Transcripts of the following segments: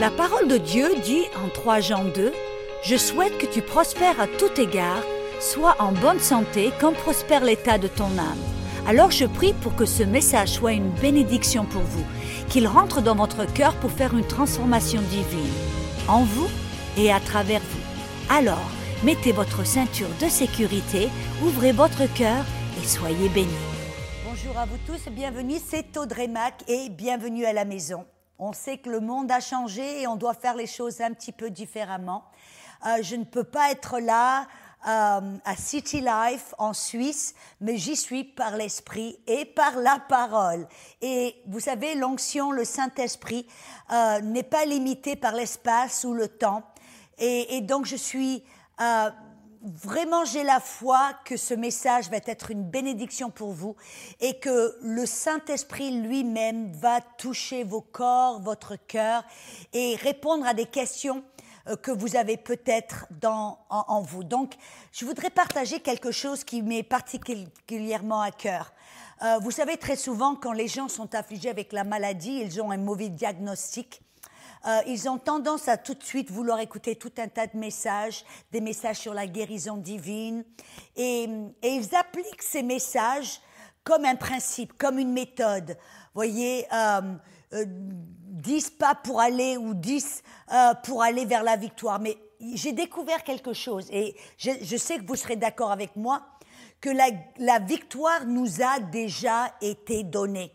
La parole de Dieu dit en 3 Jean 2, Je souhaite que tu prospères à tout égard, sois en bonne santé comme prospère l'état de ton âme. Alors je prie pour que ce message soit une bénédiction pour vous, qu'il rentre dans votre cœur pour faire une transformation divine, en vous et à travers vous. Alors, mettez votre ceinture de sécurité, ouvrez votre cœur et soyez bénis. Bonjour à vous tous, bienvenue, c'est Audrey Mac et bienvenue à la maison. On sait que le monde a changé et on doit faire les choses un petit peu différemment. Euh, je ne peux pas être là euh, à City Life en Suisse, mais j'y suis par l'Esprit et par la parole. Et vous savez, l'onction, le Saint-Esprit, euh, n'est pas limité par l'espace ou le temps. Et, donc je suis vraiment j'ai la foi que ce message va être une bénédiction pour vous et que le Saint-Esprit lui-même va toucher vos corps, votre cœur et répondre à des questions euh, que vous avez peut-être en, en vous. Donc, je voudrais partager quelque chose qui m'est particulièrement à cœur. Euh, vous savez, très souvent, quand les gens sont affligés avec la maladie, ils ont un mauvais diagnostic. Euh, ils ont tendance à tout de suite vouloir écouter tout un tas de messages, des messages sur la guérison divine, et, ils appliquent ces messages comme un principe, comme une méthode. Voyez, euh, euh, 10 pas pour aller ou 10 euh, pour aller vers la victoire. Mais j'ai découvert quelque chose, et je, sais que vous serez d'accord avec moi, que la victoire nous a déjà été donnée.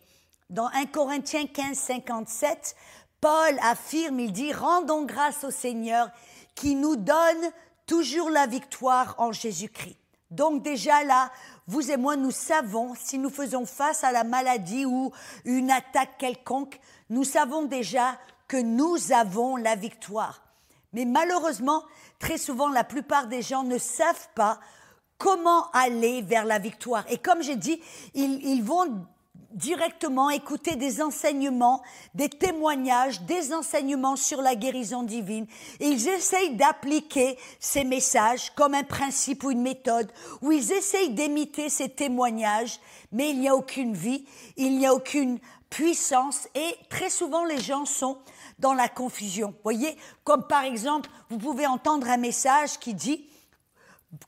Dans 1 Corinthiens 15, 57, Paul affirme, il dit, rendons grâce au Seigneur qui nous donne toujours la victoire en Jésus-Christ. Donc déjà là, vous et moi, nous savons, si nous faisons face à la maladie ou une attaque quelconque, nous savons déjà que nous avons la victoire. Mais malheureusement, très souvent, la plupart des gens ne savent pas comment aller vers la victoire. Et comme j'ai dit, ils, ils vont directement écouter des enseignements, des témoignages, des enseignements sur la guérison divine. Ils essayent d'appliquer ces messages comme un principe ou une méthode, où ils essayent d'imiter ces témoignages, mais il n'y a aucune vie, il n'y a aucune puissance, et très souvent les gens sont dans la confusion. Voyez, comme par exemple, vous pouvez entendre un message qui dit,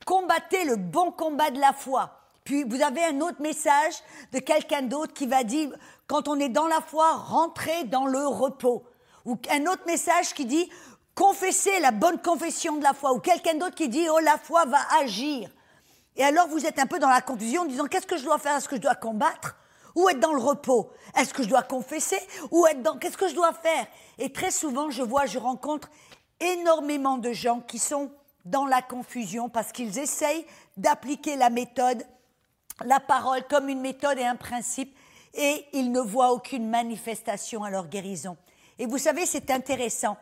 combattez le bon combat de la foi. Puis vous avez un autre message de quelqu'un d'autre qui va dire, quand on est dans la foi, rentrez dans le repos. Ou un autre message qui dit, confessez la bonne confession de la foi. Ou quelqu'un d'autre qui dit, oh, la foi va agir. Et alors vous êtes un peu dans la confusion en disant, qu'est-ce que je dois faire? Est-ce que je dois combattre? Ou être dans le repos? Est-ce que je dois confesser? Ou être dans... Qu'est-ce que je dois faire? Et très souvent, je vois, je rencontre énormément de gens qui sont dans la confusion parce qu'ils essayent d'appliquer la méthode la parole comme une méthode et un principe et ils ne voient aucune manifestation à leur guérison. Et vous savez, c'est intéressant.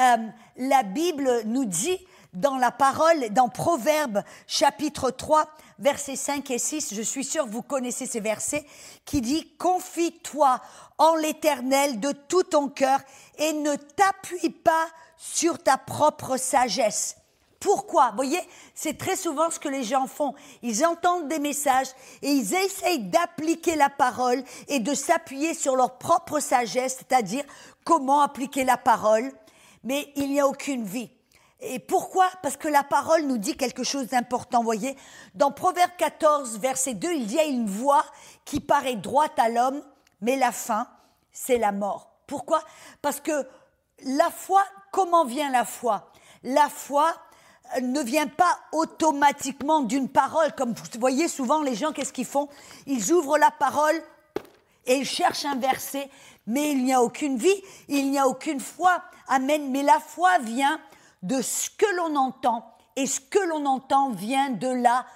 Euh, la Bible nous dit dans la parole, dans Proverbe chapitre 3, versets 5 et 6, je suis sûr que vous connaissez ces versets, qui dit, confie-toi en l'éternel de tout ton cœur et ne t'appuie pas sur ta propre sagesse. Pourquoi? Vous voyez, c'est très souvent ce que les gens font. Ils entendent des messages et ils essayent d'appliquer la parole et de s'appuyer sur leur propre sagesse, c'est-à-dire comment appliquer la parole, mais il n'y a aucune vie. Et pourquoi? Parce que la parole nous dit quelque chose d'important, voyez. Dans Proverbe 14, verset 2, il y a une voix qui paraît droite à l'homme, mais la fin, c'est la mort. Pourquoi? Parce que la foi, comment vient la foi? La foi, ne vient pas automatiquement d'une parole. Comme vous voyez souvent, les gens, qu'est-ce qu'ils font? Ils ouvrent la parole et ils cherchent un verset, mais il n'y a aucune vie, il n'y a aucune foi. Amen. Mais la foi vient de ce que l'on entend, et ce que l'on entend vient de la,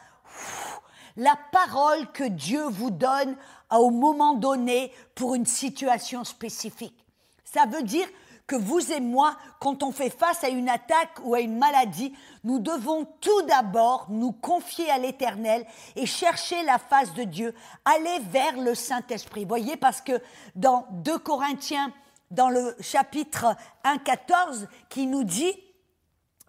la parole que Dieu vous donne au moment donné pour une situation spécifique. Ça veut dire que vous et moi, quand on fait face à une attaque ou à une maladie, nous devons tout d'abord nous confier à l'Éternel et chercher la face de Dieu, aller vers le Saint-Esprit. Voyez, parce que dans 2 Corinthiens, dans le chapitre 1, 14, qui nous dit,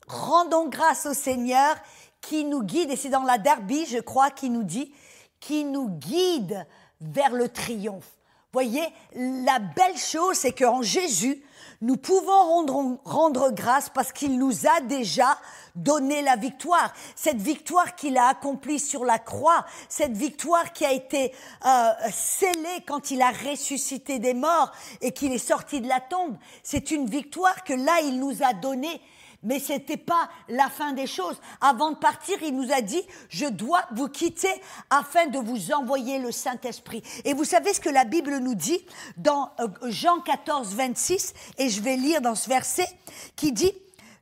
rendons grâce au Seigneur qui nous guide, et c'est dans la Derby, je crois, qui nous dit, qui nous guide vers le triomphe. Voyez, la belle chose, c'est qu'en Jésus, nous pouvons rendre, grâce parce qu'il nous a déjà donné la victoire. Cette victoire qu'il a accomplie sur la croix, cette victoire qui a été euh, scellée quand il a ressuscité des morts et qu'il est sorti de la tombe, c'est une victoire que là, il nous a donnée mais ce n'était pas la fin des choses. Avant de partir, il nous a dit, je dois vous quitter afin de vous envoyer le Saint-Esprit. Et vous savez ce que la Bible nous dit dans euh, Jean 14, 26, et je vais lire dans ce verset, qui dit,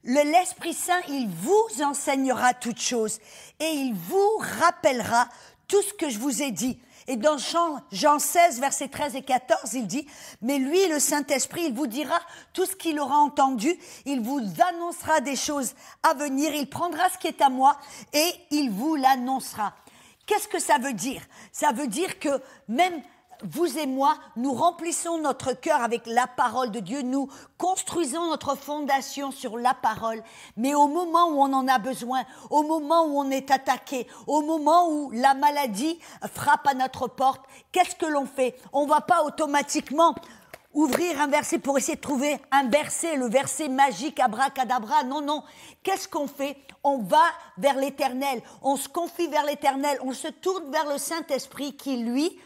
l'Esprit Saint, il vous enseignera toutes choses et il vous rappellera tout ce que je vous ai dit. Et dans Jean 16, versets 13 et 14, il dit, mais lui, le Saint-Esprit, il vous dira tout ce qu'il aura entendu, il vous annoncera des choses à venir, il prendra ce qui est à moi et il vous l'annoncera. Qu'est-ce que ça veut dire? Ça veut dire que même vous et moi, nous remplissons notre cœur avec la parole de Dieu, nous construisons notre fondation sur la parole, mais au moment où on en a besoin, au moment où on est attaqué, au moment où la maladie frappe à notre porte, qu'est-ce que l'on fait? On va pas automatiquement ouvrir un verset pour essayer de trouver un verset, le verset magique, abracadabra. Non, non. Qu'est-ce qu'on fait? On va vers l'éternel, on se confie vers l'éternel, on se tourne vers le Saint-Esprit qui, lui,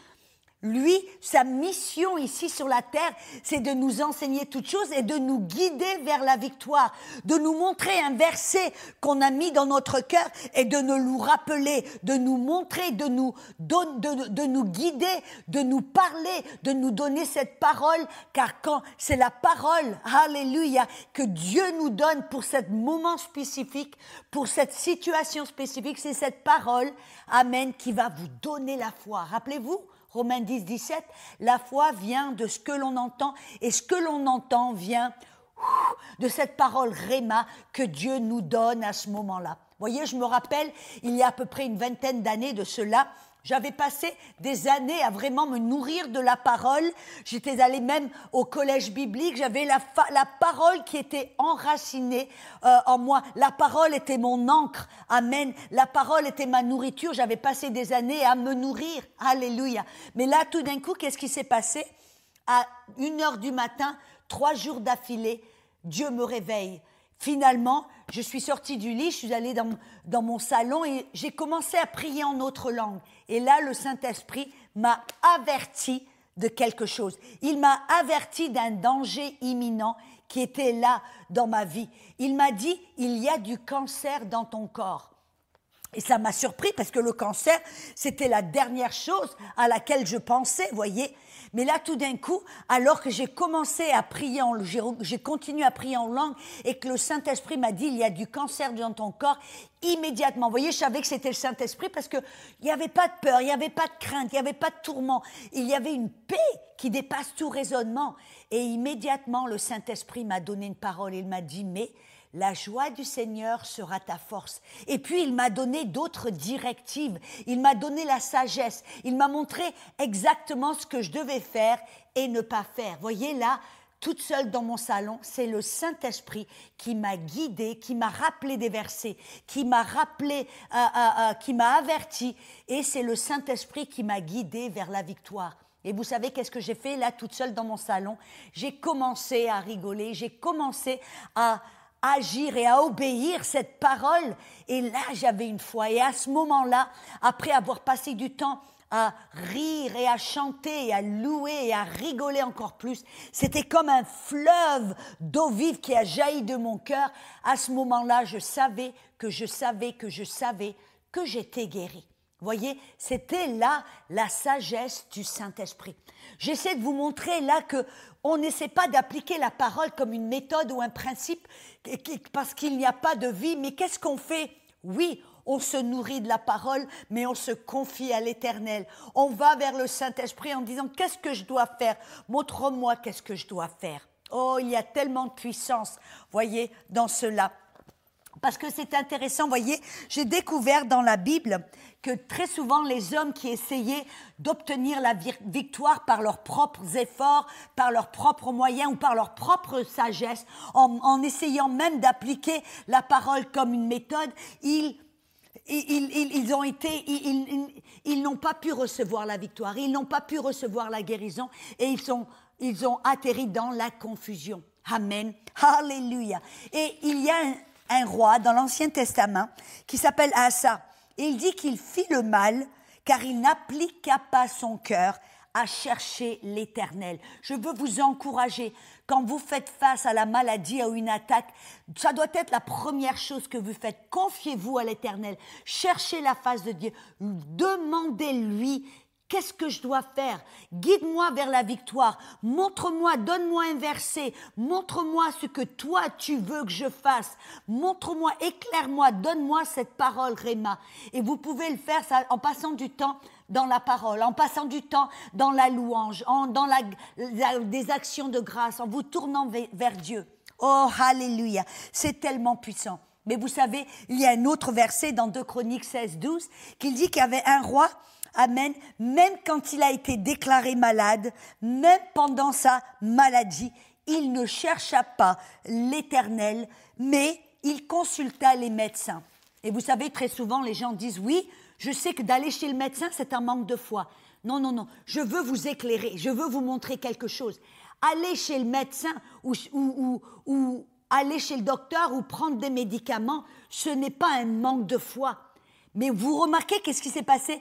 lui, sa mission ici sur la terre, c'est de nous enseigner toutes choses et de nous guider vers la victoire, de nous montrer un verset qu'on a mis dans notre cœur et de nous rappeler, de nous montrer, de nous, de, de nous guider, de nous parler, de nous donner cette parole, car quand c'est la parole, alléluia, que Dieu nous donne pour ce moment spécifique, pour cette situation spécifique, c'est cette parole, amen, qui va vous donner la foi. Rappelez-vous, Romains 10, 17, la foi vient de ce que l'on entend et ce que l'on entend vient de cette parole Réma que Dieu nous donne à ce moment-là. Voyez, je me rappelle, il y a à peu près une vingtaine d'années de cela, j'avais passé des années à vraiment me nourrir de la parole. J'étais allée même au collège biblique. J'avais la, la, parole qui était enracinée euh, en moi. La parole était mon encre. Amen. La parole était ma nourriture. J'avais passé des années à me nourrir. Alléluia. Mais là, tout d'un coup, qu'est-ce qui s'est passé? À une heure du matin, trois jours d'affilée, Dieu me réveille. Finalement, je suis sortie du lit, je suis allée dans, dans mon salon et j'ai commencé à prier en autre langue. Et là, le Saint-Esprit m'a averti de quelque chose. Il m'a averti d'un danger imminent qui était là dans ma vie. Il m'a dit, il y a du cancer dans ton corps. Et ça m'a surpris parce que le cancer, c'était la dernière chose à laquelle je pensais, voyez. Mais là, tout d'un coup, alors que j'ai commencé à prier, en, j'ai continué à prier en langue et que le Saint-Esprit m'a dit, il y a du cancer dans ton corps, immédiatement, vous voyez, je savais que c'était le Saint-Esprit parce qu'il n'y avait pas de peur, il n'y avait pas de crainte, il n'y avait pas de tourment, il y avait une paix qui dépasse tout raisonnement. Et immédiatement, le Saint-Esprit m'a donné une parole, il m'a dit, mais la joie du Seigneur sera ta force. Et puis il m'a donné d'autres directives, il m'a donné la sagesse, il m'a montré exactement ce que je devais faire et ne pas faire. Voyez là, toute seule dans mon salon, c'est le Saint-Esprit qui m'a guidée, qui m'a rappelé des versets, qui m'a rappelé, euh, euh, euh, qui m'a averti, et c'est le Saint-Esprit qui m'a guidée vers la victoire. Et vous savez qu'est-ce que j'ai fait là, toute seule dans mon salon? J'ai commencé à rigoler, j'ai commencé à, agir et à obéir cette parole. Et là, j'avais une foi. Et à ce moment-là, après avoir passé du temps à rire et à chanter et à louer et à rigoler encore plus. C'était comme un fleuve d'eau vive qui a jailli de mon cœur. À ce moment-là, je savais que je savais que je savais que j'étais guéri. Voyez, c'était là la sagesse du Saint-Esprit. J'essaie de vous montrer là que on n'essaie pas d'appliquer la parole comme une méthode ou un principe parce qu'il n'y a pas de vie, mais qu'est-ce qu'on fait? Oui, on se nourrit de la parole, mais on se confie à l'Éternel. On va vers le Saint-Esprit en disant, qu'est-ce que je dois faire? Montre-moi qu'est-ce que je dois faire. Oh, il y a tellement de puissance, voyez, dans cela. Parce que c'est intéressant, voyez, j'ai découvert dans la Bible que très souvent les hommes qui essayaient d'obtenir la victoire par leurs propres efforts, par leurs propres moyens ou par leur propre sagesse, en, essayant même d'appliquer la parole comme une méthode, ils ils, ont été, ils, n'ont pas pu recevoir la victoire, ils n'ont pas pu recevoir la guérison et ils, sont, ils ont atterri dans la confusion. Amen. Alléluia. Et il y a un, roi dans l'Ancien Testament qui s'appelle Asa. Il dit qu'il fit le mal car il n'appliqua pas son cœur à chercher l'éternel. Je veux vous encourager, quand vous faites face à la maladie, à une attaque, ça doit être la première chose que vous faites. Confiez-vous à l'éternel. Cherchez la face de Dieu. Demandez-lui Qu'est-ce que je dois faire? Guide-moi vers la victoire. Montre-moi, donne-moi un verset. Montre-moi ce que toi tu veux que je fasse. Montre-moi, éclaire-moi, donne-moi cette parole, Réma. Et vous pouvez le faire en passant du temps dans la parole, en passant du temps dans la louange, en, dans la, des actions de grâce, en vous tournant vers, Dieu. Oh, Alléluia, c'est tellement puissant. Mais vous savez, il y a un autre verset dans 2 Chroniques 16, 12 qui dit qu'il y avait un roi Amen. Même quand il a été déclaré malade, même pendant sa maladie, il ne chercha pas l'Éternel, mais il consulta les médecins. Et vous savez, très souvent, les gens disent, oui, je sais que d'aller chez le médecin, c'est un manque de foi. Non, non, non, je veux vous éclairer, je veux vous montrer quelque chose. Aller chez le médecin ou, ou, ou aller chez le docteur ou prendre des médicaments, ce n'est pas un manque de foi. Mais vous remarquez qu'est-ce qui s'est passé?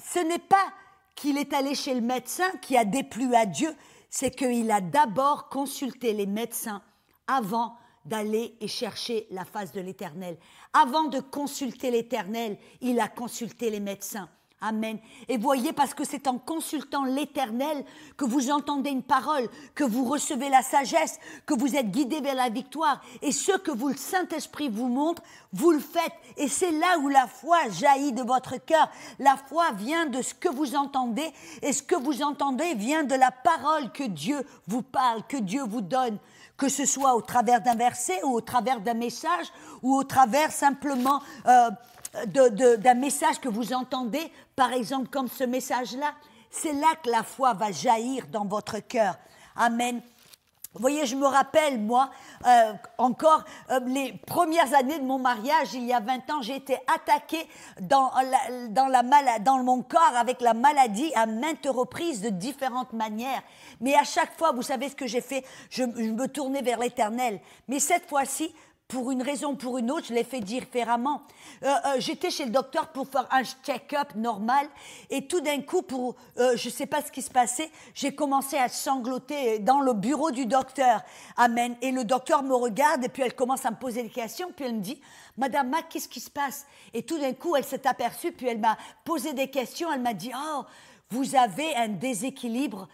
Ce n'est pas qu'il est allé chez le médecin qui a déplu à Dieu, c'est qu'il a d'abord consulté les médecins avant d'aller et chercher la face de l'Éternel. Avant de consulter l'Éternel, il a consulté les médecins. Amen. Et voyez, parce que c'est en consultant l'Éternel que vous entendez une parole, que vous recevez la sagesse, que vous êtes guidé vers la victoire. Et ce que vous, le Saint-Esprit vous montre, vous le faites. Et c'est là où la foi jaillit de votre cœur. La foi vient de ce que vous entendez. Et ce que vous entendez vient de la parole que Dieu vous parle, que Dieu vous donne que ce soit au travers d'un verset ou au travers d'un message ou au travers simplement euh, d'un message que vous entendez, par exemple comme ce message-là, c'est là que la foi va jaillir dans votre cœur. Amen. Vous voyez, je me rappelle, moi, euh, encore euh, les premières années de mon mariage, il y a 20 ans, j'ai été attaquée dans, dans, la dans mon corps avec la maladie à maintes reprises de différentes manières. Mais à chaque fois, vous savez ce que j'ai fait? Je, je me tournais vers l'éternel. Mais cette fois-ci, pour une raison ou pour une autre, je l'ai fait différemment. Euh, euh, j'étais chez le docteur pour faire un check-up normal et tout d'un coup, pour, euh, je ne sais pas ce qui se passait, j'ai commencé à sangloter dans le bureau du docteur. Amen. Et le docteur me regarde et puis elle commence à me poser des questions. Puis elle me dit, Madame Mac, qu'est-ce qui se passe? Et tout d'un coup, elle s'est aperçue, puis elle m'a posé des questions. Elle m'a dit, oh, vous avez un déséquilibre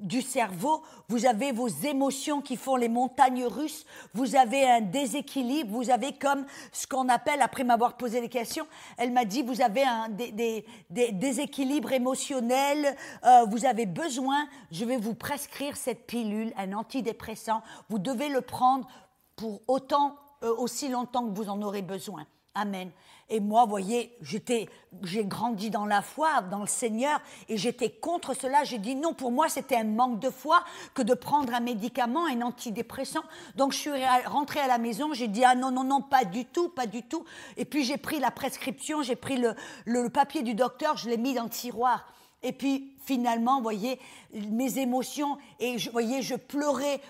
du cerveau, vous avez vos émotions qui font les montagnes russes, vous avez un déséquilibre, vous avez comme ce qu'on appelle, après m'avoir posé des questions, elle m'a dit, vous avez un des, déséquilibres émotionnels, euh, vous avez besoin, je vais vous prescrire cette pilule, un antidépressant, vous devez le prendre pour autant, euh, aussi longtemps que vous en aurez besoin. Amen. Et moi, voyez, j'étais, j'ai grandi dans la foi, dans le Seigneur, et j'étais contre cela. J'ai dit non, pour moi, c'était un manque de foi que de prendre un médicament, un antidépressant. Donc, je suis rentrée à la maison, j'ai dit ah non, non, non, pas du tout, pas du tout. Et puis, j'ai pris la prescription, j'ai pris le, le papier du docteur, je l'ai mis dans le tiroir. Et puis finalement, vous voyez, mes émotions, et je, voyez, je pleurais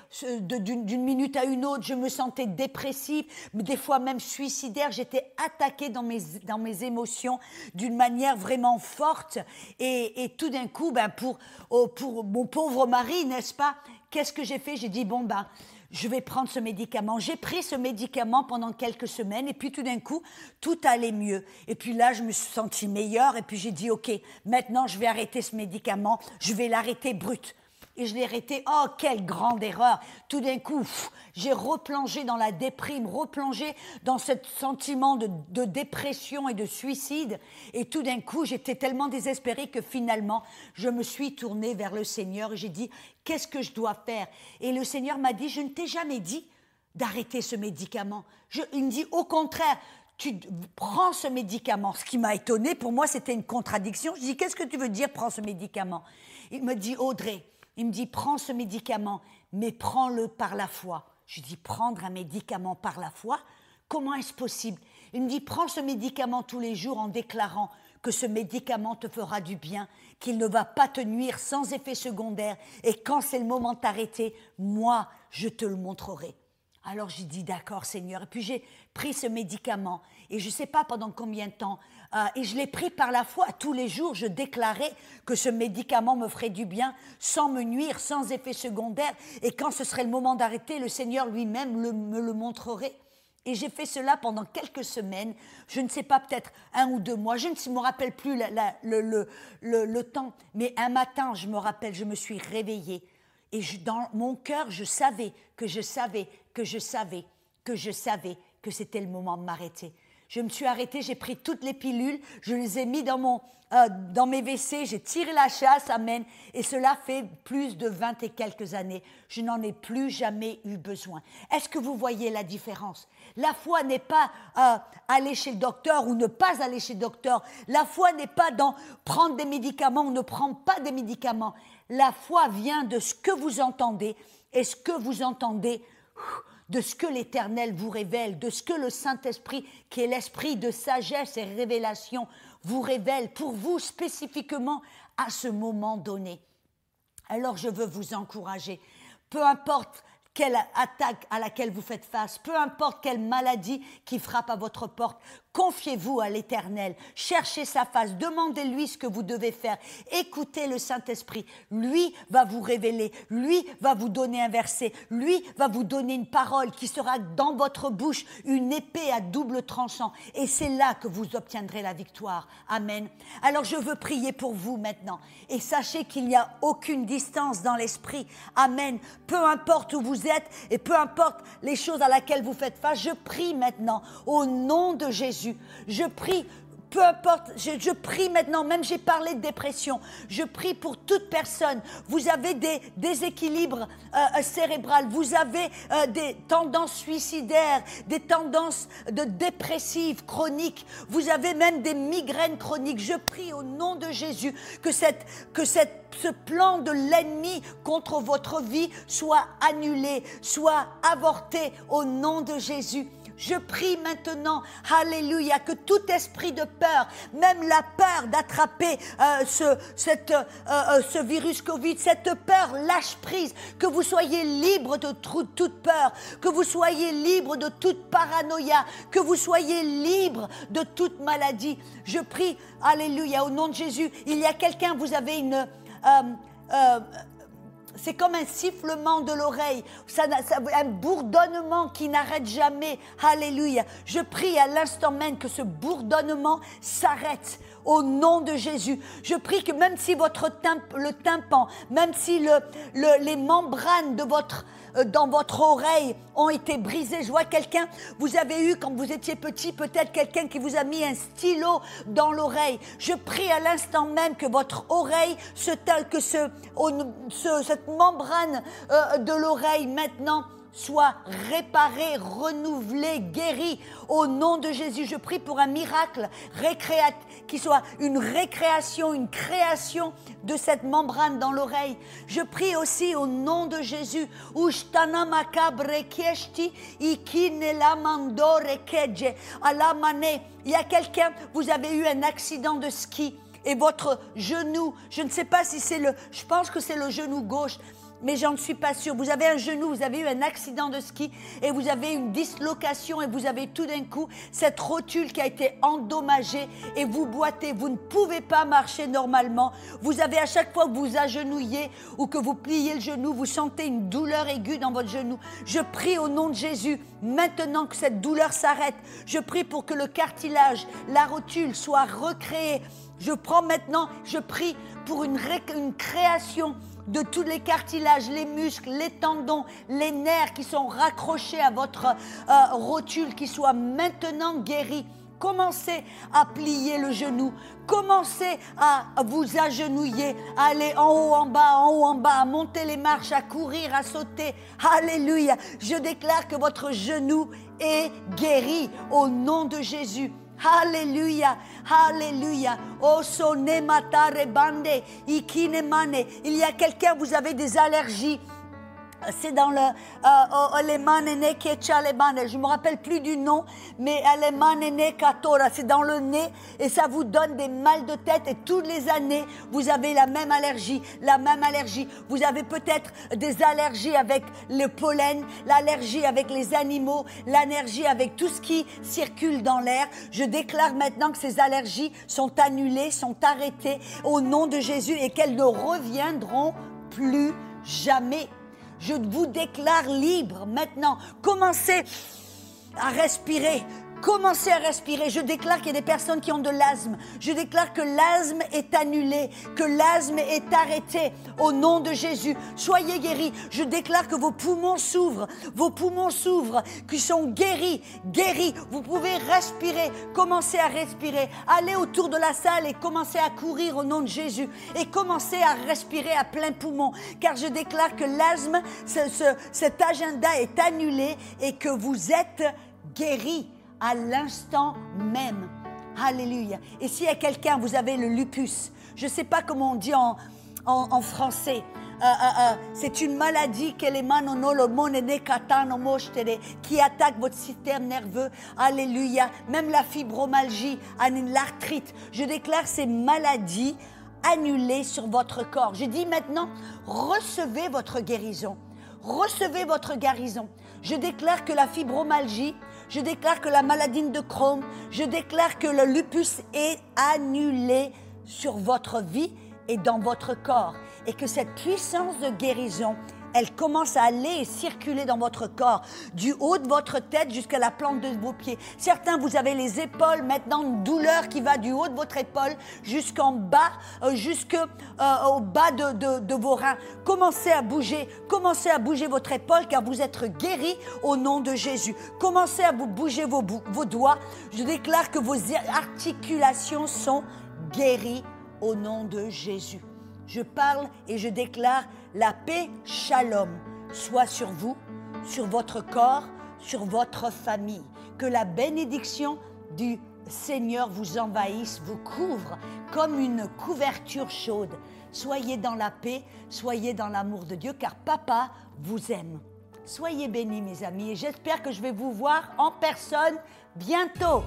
d'une minute à une autre, je me sentais dépressive, des fois même suicidaire, j'étais attaquée dans mes, dans mes émotions d'une manière vraiment forte. Et, tout d'un coup, ben pour, oh, pour mon pauvre mari, n'est-ce pas, qu'est-ce que j'ai fait? J'ai dit, bon, ben je vais prendre ce médicament. J'ai pris ce médicament pendant quelques semaines et puis tout d'un coup, tout allait mieux. Et puis là, je me suis sentie meilleure et puis j'ai dit, OK, maintenant je vais arrêter ce médicament, je vais l'arrêter brut et je l'ai arrêté. Oh, quelle grande erreur Tout d'un coup, j'ai replongé dans la déprime, replongé dans ce sentiment de, dépression et de suicide. Et tout d'un coup, j'étais tellement désespérée que finalement, je me suis tournée vers le Seigneur et j'ai dit, qu'est-ce que je dois faire? Et le Seigneur m'a dit, je ne t'ai jamais dit d'arrêter ce médicament. Je, il me dit, au contraire, tu prends ce médicament. Ce qui m'a étonné, pour moi, c'était une contradiction. Je dis, qu'est-ce que tu veux dire, prends ce médicament? Il me dit, Audrey, il me dit, prends ce médicament, mais prends-le par la foi. Je dis, prendre un médicament par la foi? Comment est-ce possible? Il me dit, prends ce médicament tous les jours en déclarant que ce médicament te fera du bien, qu'il ne va pas te nuire sans effet secondaire, et quand c'est le moment d'arrêter, moi, je te le montrerai. Alors j'ai dit d'accord Seigneur. Et puis j'ai pris ce médicament et je ne sais pas pendant combien de temps. Euh, et je l'ai pris par la foi. Tous les jours, je déclarais que ce médicament me ferait du bien, sans me nuire, sans effet secondaire. Et quand ce serait le moment d'arrêter, le Seigneur lui-même me le montrerait. Et j'ai fait cela pendant quelques semaines, je ne sais pas, peut-être un ou deux mois, je ne me rappelle plus le, le, temps, mais un matin, je me rappelle, je me suis réveillée. Et dans mon cœur, je savais que je savais, que je savais, que je savais que c'était le moment de m'arrêter. Je me suis arrêtée, j'ai pris toutes les pilules, je les ai mis dans, mon, euh, dans mes WC, j'ai tiré la chasse, amen. Et cela fait plus de vingt et quelques années. Je n'en ai plus jamais eu besoin. Est-ce que vous voyez la différence? La foi n'est pas euh, aller chez le docteur ou ne pas aller chez le docteur. La foi n'est pas dans prendre des médicaments ou ne prendre pas des médicaments. La foi vient de ce que vous entendez et ce que vous entendez de ce que l'Éternel vous révèle, de ce que le Saint-Esprit, qui est l'esprit de sagesse et révélation, vous révèle pour vous spécifiquement à ce moment donné. Alors je veux vous encourager, peu importe quelle attaque à laquelle vous faites face, peu importe quelle maladie qui frappe à votre porte, Confiez-vous à l'Éternel, cherchez sa face, demandez-lui ce que vous devez faire, écoutez le Saint-Esprit. Lui va vous révéler, lui va vous donner un verset, lui va vous donner une parole qui sera dans votre bouche une épée à double tranchant. Et c'est là que vous obtiendrez la victoire. Amen. Alors je veux prier pour vous maintenant. Et sachez qu'il n'y a aucune distance dans l'esprit. Amen. Peu importe où vous êtes et peu importe les choses à laquelle vous faites face, je prie maintenant au nom de Jésus je prie peu importe, je, prie maintenant, même j'ai parlé de dépression, je prie pour toute personne. Vous avez des déséquilibres euh, cérébrales, vous avez euh, des tendances suicidaires, des tendances de dépressives chroniques, vous avez même des migraines chroniques. Je prie au nom de Jésus que, ce plan de l'ennemi contre votre vie soit annulé, soit avorté au nom de Jésus. Je prie maintenant, alléluia, que tout esprit de peur, même la peur d'attraper euh, ce, euh, euh, ce virus Covid, cette peur lâche prise, que vous soyez libre de toute peur, que vous soyez libre de toute paranoïa, que vous soyez libre de toute maladie. Je prie, alléluia, au nom de Jésus, il y a quelqu'un, vous avez une c'est comme un sifflement de l'oreille, un bourdonnement qui n'arrête jamais. Alléluia. Je prie à l'instant même que ce bourdonnement s'arrête au nom de Jésus. Je prie que même si votre le tympan, même si les membranes de votre euh, dans votre oreille ont été brisés. Je vois quelqu'un, vous avez eu quand vous étiez petit, peut-être quelqu'un qui vous a mis un stylo dans l'oreille. Je prie à l'instant même que votre oreille, que ce, cette membrane euh, de l'oreille maintenant soit réparé, renouvelé, guéri. Au nom de Jésus, je prie pour un miracle qui soit une récréation, une création de cette membrane dans l'oreille. Je prie aussi au nom de Jésus. Il y a quelqu'un, vous avez eu un accident de ski et votre genou, je ne sais pas si c'est le, je pense que c'est le genou gauche, mais j'en suis pas sûre. Vous avez un genou, vous avez eu un accident de ski et vous avez une dislocation et vous avez tout d'un coup cette rotule qui a été endommagée et vous boitez. Vous ne pouvez pas marcher normalement. Vous avez à chaque fois que vous agenouillez ou que vous pliez le genou, vous sentez une douleur aiguë dans votre genou. Je prie au nom de Jésus maintenant que cette douleur s'arrête. Je prie pour que le cartilage, la rotule soit recréée. Je prends maintenant, je prie pour une, une création de tous les cartilages, les muscles, les tendons, les nerfs qui sont raccrochés à votre euh, rotule, qui soient maintenant guéris. Commencez à plier le genou. Commencez à vous agenouiller, à aller en haut, en bas, en haut, en bas, à monter les marches, à courir, à sauter. Alléluia. Je déclare que votre genou est guéri au nom de Jésus. Alléluia, Alléluia. Oh, matare bande, ikine mane. Il y a quelqu'un, vous avez des allergies c'est dans le euh, je me rappelle plus du nom, mais Katora, c'est dans le nez et ça vous donne des mal de tête et toutes les années vous avez la même allergie, la même allergie. Vous avez peut-être des allergies avec le pollen, l'allergie avec les animaux, l'allergie avec tout ce qui circule dans l'air. Je déclare maintenant que ces allergies sont annulées, sont arrêtées au nom de Jésus et qu'elles ne reviendront plus jamais. Je vous déclare libre maintenant. Commencez à respirer. Commencez à respirer. Je déclare qu'il y a des personnes qui ont de l'asthme. Je déclare que l'asthme est annulé, que l'asthme est arrêté au nom de Jésus. Soyez guéris. Je déclare que vos poumons s'ouvrent. Vos poumons s'ouvrent, qu'ils sont guéris, guéris. Vous pouvez respirer. Commencez à respirer. Allez autour de la salle et commencez à courir au nom de Jésus. Et commencez à respirer à plein poumon. Car je déclare que l'asthme, cet agenda est annulé et que vous êtes guéris à l'instant même. Alléluia. Et s'il y a quelqu'un, vous avez le lupus, je ne sais pas comment on dit en, en, français. Euh, euh, euh, c'est une maladie qui attaque votre système nerveux. Alléluia. Même la fibromyalgie, l'arthrite. Je déclare ces maladies annulées sur votre corps. Je dis maintenant, recevez votre guérison. Recevez votre guérison. Je déclare que la fibromyalgie, je déclare que la maladie de Crohn, je déclare que le lupus est annulé sur votre vie et dans votre corps. Et que cette puissance de guérison elle commence à aller et circuler dans votre corps, du haut de votre tête jusqu'à la plante de vos pieds. Certains, vous avez les épaules, maintenant une douleur qui va du haut de votre épaule jusqu'en bas, euh, jusqu'au euh, bas de, vos reins. Commencez à bouger, commencez à bouger votre épaule car vous êtes guéri au nom de Jésus. Commencez à vous bouger vos doigts. Je déclare que vos articulations sont guéries au nom de Jésus. Je parle et je déclare la paix, shalom, soit sur vous, sur votre corps, sur votre famille. Que la bénédiction du Seigneur vous envahisse, vous couvre comme une couverture chaude. Soyez dans la paix, soyez dans l'amour de Dieu, car Papa vous aime. Soyez bénis, mes amis, et j'espère que je vais vous voir en personne bientôt.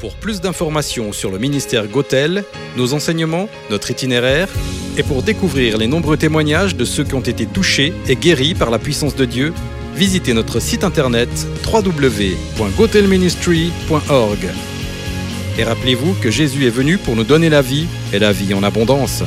Pour plus d'informations sur le ministère Gotel, nos enseignements, notre itinéraire, et pour découvrir les nombreux témoignages de ceux qui ont été touchés et guéris par la puissance de Dieu, visitez notre site internet www.gotelministry.org. Et rappelez-vous que Jésus est venu pour nous donner la vie et la vie en abondance.